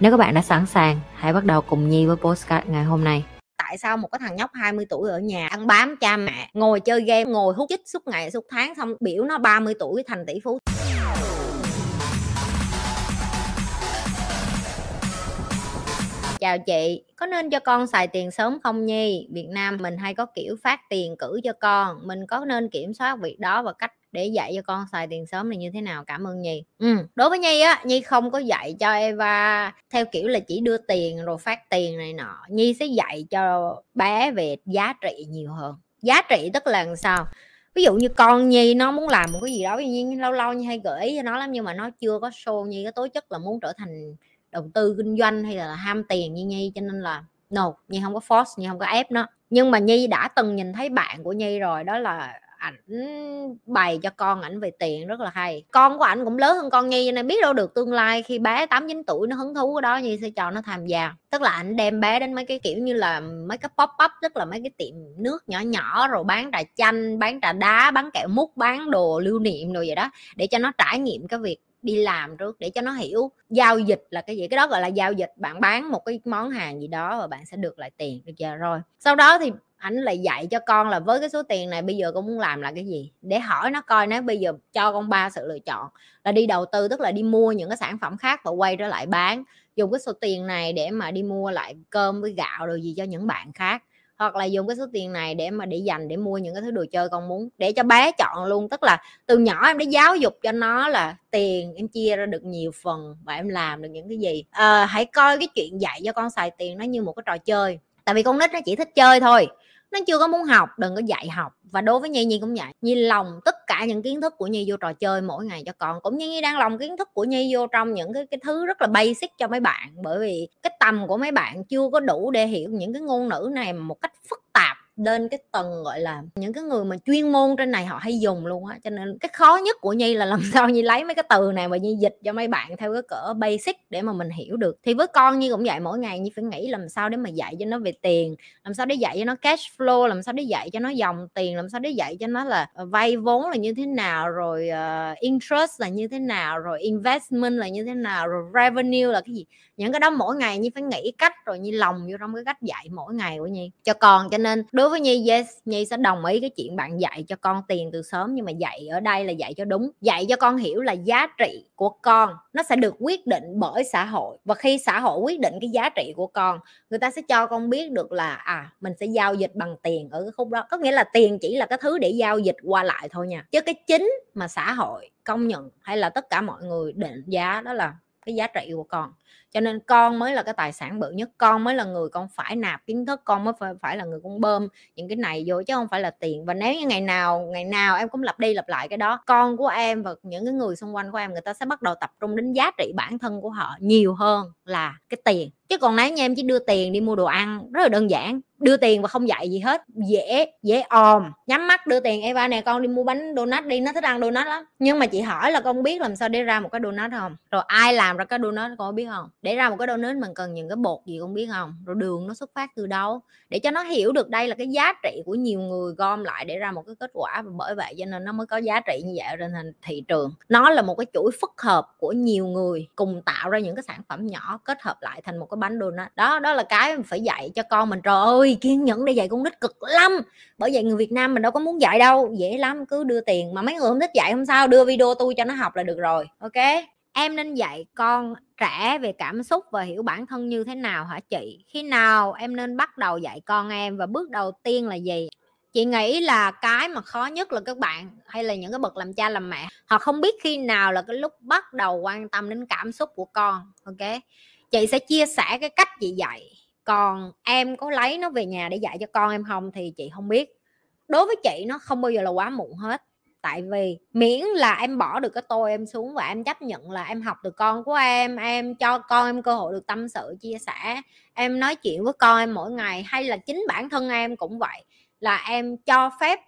Nếu các bạn đã sẵn sàng, hãy bắt đầu cùng Nhi với postcard ngày hôm nay. Tại sao một cái thằng nhóc 20 tuổi ở nhà ăn bám cha mẹ, ngồi chơi game, ngồi hút chích suốt ngày suốt tháng xong biểu nó 30 tuổi thành tỷ phú. Chào chị, có nên cho con xài tiền sớm không Nhi? Việt Nam mình hay có kiểu phát tiền cử cho con, mình có nên kiểm soát việc đó và cách để dạy cho con xài tiền sớm này như thế nào, cảm ơn nhi. Ừ. đối với nhi á, nhi không có dạy cho eva theo kiểu là chỉ đưa tiền rồi phát tiền này nọ. Nhi sẽ dạy cho bé về giá trị nhiều hơn. Giá trị tức là làm sao? Ví dụ như con nhi nó muốn làm một cái gì đó, nhi lâu lâu như hay gửi cho nó lắm nhưng mà nó chưa có show. Nhi cái tố chất là muốn trở thành đầu tư kinh doanh hay là ham tiền như nhi, cho nên là no, nhi không có force, nhi không có ép nó. Nhưng mà nhi đã từng nhìn thấy bạn của nhi rồi, đó là ảnh bày cho con ảnh về tiền, rất là hay. Con của ảnh cũng lớn hơn con nhi nên biết đâu được tương lai khi bé tám chín tuổi nó hứng thú cái đó, nhi sẽ cho nó tham gia. Tức là ảnh đem bé đến mấy cái kiểu như là mấy cái pop up, tức là mấy cái tiệm nước nhỏ nhỏ rồi bán trà chanh, bán trà đá, bán kẹo mút bán đồ lưu niệm rồi vậy đó, để cho nó trải nghiệm cái việc đi làm trước, để cho nó hiểu giao dịch là cái gì. Cái đó gọi là giao dịch, bạn bán một cái món hàng gì đó và bạn sẽ được lại tiền. Được chưa? Rồi, sau đó thì ảnh lại dạy cho con là với cái số tiền này bây giờ con muốn làm là cái gì? Để hỏi nó coi nó bây giờ cho con ba sự lựa chọn là đi đầu tư tức là đi mua những cái sản phẩm khác và quay trở lại bán. Dùng cái số tiền này để mà đi mua lại cơm với gạo rồi gì cho những bạn khác. Hoặc là dùng cái số tiền này để mà để dành để mua những cái thứ đồ chơi con muốn. Để cho bé chọn luôn tức là từ nhỏ em đã giáo dục cho nó là tiền em chia ra được nhiều phần và em làm được những cái gì. À, hãy coi cái chuyện dạy cho con xài tiền nó như một cái trò chơi. Tại vì con nít nó chỉ thích chơi thôi nó chưa có muốn học, đừng có dạy học. Và đối với nhi nhi cũng vậy. Nhi lòng tất cả những kiến thức của nhi vô trò chơi mỗi ngày cho con. Cũng như nhi đang lòng kiến thức của nhi vô trong những cái cái thứ rất là basic cho mấy bạn. Bởi vì cái tầm của mấy bạn chưa có đủ để hiểu những cái ngôn ngữ này một cách phức tạp lên cái tầng gọi là những cái người mà chuyên môn trên này họ hay dùng luôn á. Cho nên cái khó nhất của nhi là làm sao nhi lấy mấy cái từ này mà nhi dịch cho mấy bạn theo cái cỡ basic để mà mình hiểu được. Thì với con nhi cũng vậy mỗi ngày nhi phải nghĩ làm sao để mà dạy cho nó về tiền làm sao để dạy cho nó cash flow làm sao để dạy cho nó dòng tiền làm sao để dạy cho nó là ờ, vay vốn là như thế nào rồi uh, interest là như thế nào rồi investment là như thế nào rồi revenue là cái gì. Những cái đó mỗi ngày nhi phải nghĩ cách rồi nhi lòng vô trong cái cách dạy mỗi ngày của nhi cho con. Cho nên đối với nhi, yes, nhi sẽ đồng ý cái chuyện bạn dạy cho con tiền từ sớm, nhưng mà dạy ở đây là dạy cho đúng. Dạy cho con hiểu là giá trị của con, nó sẽ được quyết định bởi xã hội. Và khi xã hội quyết định cái giá trị của con, người ta sẽ cho con biết được là à mình sẽ giao dịch bằng tiền ở cái khúc đó. Có nghĩa là tiền chỉ là cái thứ để giao dịch qua lại thôi nha. Chứ cái chính mà xã hội công nhận hay là tất cả mọi người định giá đó là cái giá trị của con cho nên con mới là cái tài sản bự nhất con mới là người con phải nạp kiến thức con mới phải, phải là người con bơm những cái này vô chứ không phải là tiền. Và nếu như ngày nào ngày nào em cũng lặp đi lặp lại cái đó con của em và những cái người xung quanh của em người ta sẽ bắt đầu tập trung đến giá trị bản thân của họ nhiều hơn là cái tiền. Chứ còn nếu như em chỉ đưa tiền đi mua đồ ăn rất là đơn giản đưa tiền và không dạy gì hết dễ dễ òm nhắm mắt đưa tiền Eva nè con đi mua bánh donut đi nó thích ăn donut lắm. Nhưng mà chị hỏi là con biết làm sao để ra một cái donut không? Rồi ai làm ra cái donut con biết không? Để ra một cái donut mình cần những cái bột gì không biết không? Rồi đường nó xuất phát từ đâu? Để cho nó hiểu được đây là cái giá trị của nhiều người gom lại để ra một cái kết quả và bởi vậy cho nên nó mới có giá trị như vậy trên thành thị trường. Nó là một cái chuỗi phức hợp của nhiều người cùng tạo ra những cái sản phẩm nhỏ kết hợp lại thành một cái bánh donut. Đó đó là cái mình phải dạy cho con mình. Trời ơi, kiên nhẫn để dạy con nít cực lắm. Bởi vậy người Việt Nam mình đâu có muốn dạy đâu. Dễ lắm, cứ đưa tiền. Mà mấy người không thích dạy không sao, đưa video tôi cho nó học là được rồi. Ok? Em nên dạy con trẻ về cảm xúc và hiểu bản thân như thế nào hả chị? Khi nào em nên bắt đầu dạy con em và bước đầu tiên là gì? Chị nghĩ là cái mà khó nhất là các bạn hay là những cái bậc làm cha làm mẹ, họ không biết khi nào là cái lúc bắt đầu quan tâm đến cảm xúc của con, ok? Chị sẽ chia sẻ cái cách chị dạy. Còn em có lấy nó về nhà để dạy cho con em không thì chị không biết. Đối với chị nó không bao giờ là quá muộn hết tại vì miễn là em bỏ được cái tôi em xuống và em chấp nhận là em học từ con của em em cho con em cơ hội được tâm sự, chia sẻ, em nói chuyện với con em mỗi ngày, hay là chính bản thân em cũng vậy, là em cho phép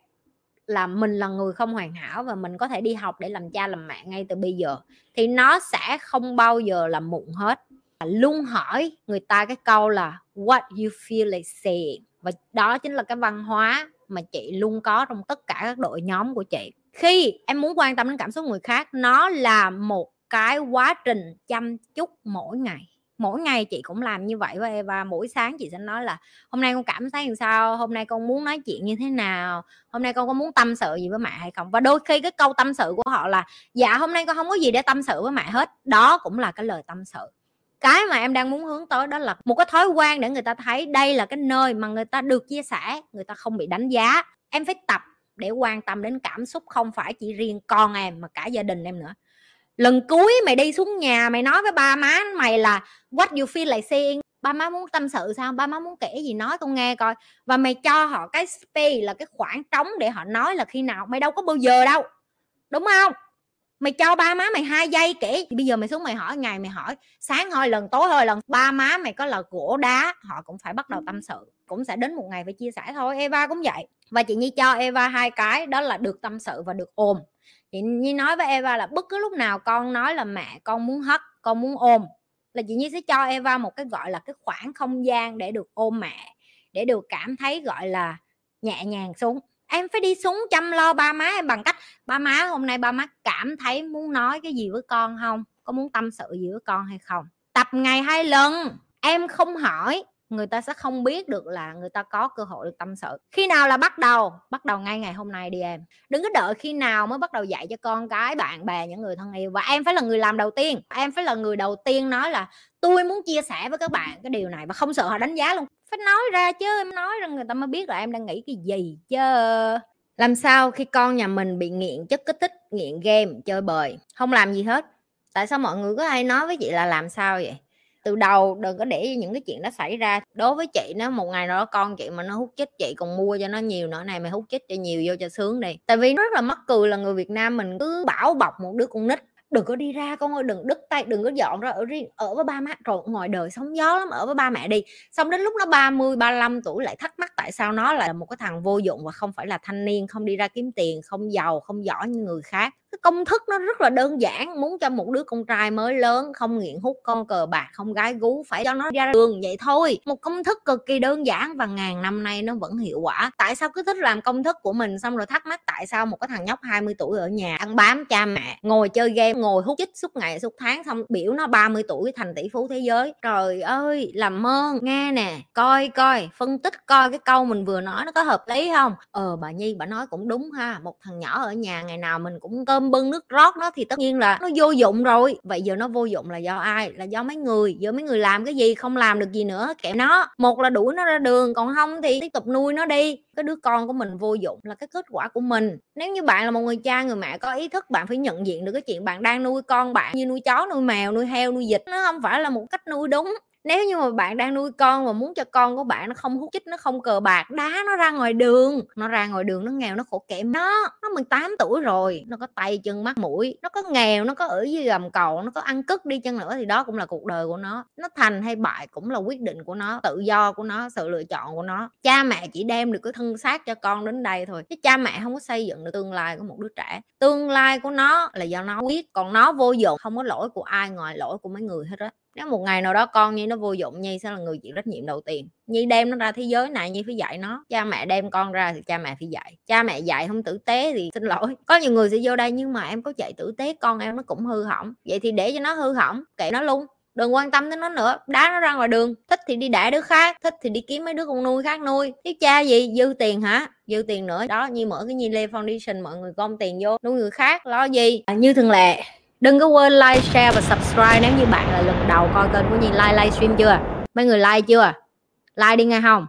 là mình là người không hoàn hảo và mình có thể đi học để làm cha, làm mẹ ngay từ bây giờ, thì nó sẽ không bao giờ là muộn hết. Luôn hỏi người ta cái câu là what you feel like saying? Và đó chính là cái văn hóa mà chị luôn có trong tất cả các đội nhóm của chị khi em muốn quan tâm đến cảm xúc người khác, nó là một cái quá trình chăm chút mỗi ngày. Mỗi ngày chị cũng làm như vậy với Eva mỗi sáng chị sẽ nói là, hôm nay con cảm thấy làm sao? Hôm nay con muốn nói chuyện như thế nào? Hôm nay con có muốn tâm sự gì với mẹ hay không? Và đôi khi cái câu tâm sự của họ là dạ hôm nay con không có gì để tâm sự với mẹ hết. Đó cũng là cái lời tâm sự. Cái mà em đang muốn hướng tới đó là một cái thói quen để người ta thấy đây là cái nơi mà người ta được chia sẻ, người ta không bị đánh giá. Em phải tập để quan tâm đến cảm xúc không phải chỉ riêng con em mà cả gia đình em nữa. Lần cuối mày đi xuống nhà mày nói với ba má mày là what you feel like saying? Ba má muốn tâm sự sao? Ba má muốn kể gì nói con nghe coi. Và mày cho họ cái space là cái khoảng trống để họ nói là khi nào mày đâu có bao giờ đâu. Đúng không? Mày cho ba má mày hai giây kể. Bây giờ mày xuống mày hỏi ngày mày hỏi sáng hỏi lần tối hỏi lần ba má mày có là gỗ đá họ cũng phải bắt đầu tâm sự cũng sẽ đến một ngày phải chia sẻ thôi, Eva cũng vậy. Và chị Nhi cho Eva hai cái, đó là được tâm sự và được ôm. Chị Nhi nói với Eva là bất cứ lúc nào con nói là mẹ con muốn hất, con muốn ôm, là chị Nhi sẽ cho Eva một cái, gọi là, cái khoảng không gian để được ôm mẹ, để được cảm thấy, gọi là, nhẹ nhàng xuống. Em phải đi xuống chăm lo ba má em bằng cách, ba má, hôm nay ba má cảm thấy muốn nói cái gì với con không? Có muốn tâm sự gì với con hay không? Tập ngày hai lần, em không hỏi người ta sẽ không biết được là người ta có cơ hội được tâm sự. Khi nào là bắt đầu? Bắt đầu ngay ngày hôm nay đi em. Đừng có đợi khi nào mới bắt đầu dạy cho con cái, bạn bè, những người thân yêu. Và em phải là người làm đầu tiên. Em phải là người đầu tiên nói là tôi muốn chia sẻ với các bạn cái điều này. Và không sợ họ đánh giá luôn. Phải nói ra chứ, em nói ra người ta mới biết là em đang nghĩ cái gì chứ. Làm sao khi con nhà mình bị nghiện chất kích thích, nghiện game, chơi bời, không làm gì hết? Tại sao mọi người có hay nói với chị là làm sao vậy? Từ đầu, đừng có để những cái chuyện đó xảy ra. Đối với chị nó một ngày nào đó con chị mà nó hút chích chị, còn mua cho nó nhiều nữa, này mày hút chích cho nhiều, vô cho sướng đi. Tại vì nó rất là mắc cười là người Việt Nam mình cứ bảo bọc một đứa con nít. Đừng có đi ra con ơi, đừng đứt tay, đừng có dọn ra ở riêng, ở với ba má. Rồi ngoài đời sóng gió lắm, ở với ba mẹ đi. Xong đến lúc nó 30 35 tuổi lại thắc mắc tại sao nó là một cái thằng vô dụng và không phải là thanh niên, không đi ra kiếm tiền, không giàu, không giỏi như người khác cái công thức nó rất là đơn giản, muốn cho một đứa con trai mới lớn không nghiện hút con, cờ bạc, không gái gú, phải cho nó ra đường vậy thôi. Một công thức cực kỳ đơn giản và ngàn năm nay nó vẫn hiệu quả. Tại sao cứ thích làm công thức của mình xong rồi thắc mắc tại sao một cái thằng nhóc 20 tuổi ở nhà ăn bám cha mẹ, ngồi chơi game, ngồi hút chích suốt ngày, suốt tháng xong biểu nó 30 tuổi thành tỷ phú thế giới. Trời ơi, làm ơn nghe nè, coi coi, phân tích, coi cái câu mình vừa nói nó có hợp lý không? Ờ bà nhi, bà nói cũng đúng ha, một thằng nhỏ ở nhà ngày nào mình cũng cơm bưng nước rót nó thì tất nhiên là nó vô dụng rồi. Vậy giờ nó vô dụng là do ai? Là do mấy người. Giờ mấy người làm cái gì? Không làm được gì nữa. Kệ nó. Một là đuổi nó ra đường, còn không thì tiếp tục nuôi nó đi. Cái đứa con của mình vô dụng là cái kết quả của mình. Nếu như bạn là một người cha, người mẹ có ý thức, bạn phải nhận diện được cái chuyện bạn đang nuôi con bạn như nuôi chó, nuôi mèo, nuôi heo, nuôi vịt. Nó không phải là một cách nuôi đúng nếu như mà bạn đang nuôi con mà muốn cho con của bạn nó không hút chích, nó không cờ bạc, đá nó ra ngoài đường, nó ra ngoài đường nó nghèo, nó khổ kém nó nó 18 tuổi rồi, nó có tay chân mắt mũi, nó có nghèo, nó có ở dưới gầm cầu, nó có ăn cất đi chân nữa thì đó cũng là cuộc đời của nó. Nó thành hay bại cũng là quyết định của nó, tự do của nó, sự lựa chọn của nó. Cha mẹ chỉ đem được cái thân xác cho con đến đây thôi, chứ cha mẹ không có xây dựng được tương lai của một đứa trẻ. Tương lai của nó là do nó quyết, còn nó vô dụng không có lỗi của ai ngoài lỗi của mấy người hết á nếu một ngày nào đó con nhi nó vô dụng nhi sẽ là người chịu trách nhiệm đầu tiên. Nhi đem nó ra thế giới này nhi phải dạy nó. Cha mẹ đem con ra thì cha mẹ phải dạy. Cha mẹ dạy không tử tế thì xin lỗi. Có nhiều người sẽ vô đây nhưng mà em có dạy tử tế con em nó cũng hư hỏng. Vậy thì để cho nó hư hỏng kệ nó luôn. Đừng quan tâm đến nó nữa. Đá nó ra ngoài đường. Thích thì đi đẻ đứa khác thích thì đi kiếm mấy đứa con nuôi khác nuôi. Thiếu cha gì? Dư tiền hả? Dư tiền nữa. Đó như mở cái nhi lê foundation mọi người gom tiền vô nuôi người khác. Lo gì? À, như thường lệ đừng có quên like, share và subscribe nếu như bạn là lần đầu coi kênh của Nhi like livestream chưa? Mấy người like chưa? Like đi nghe không?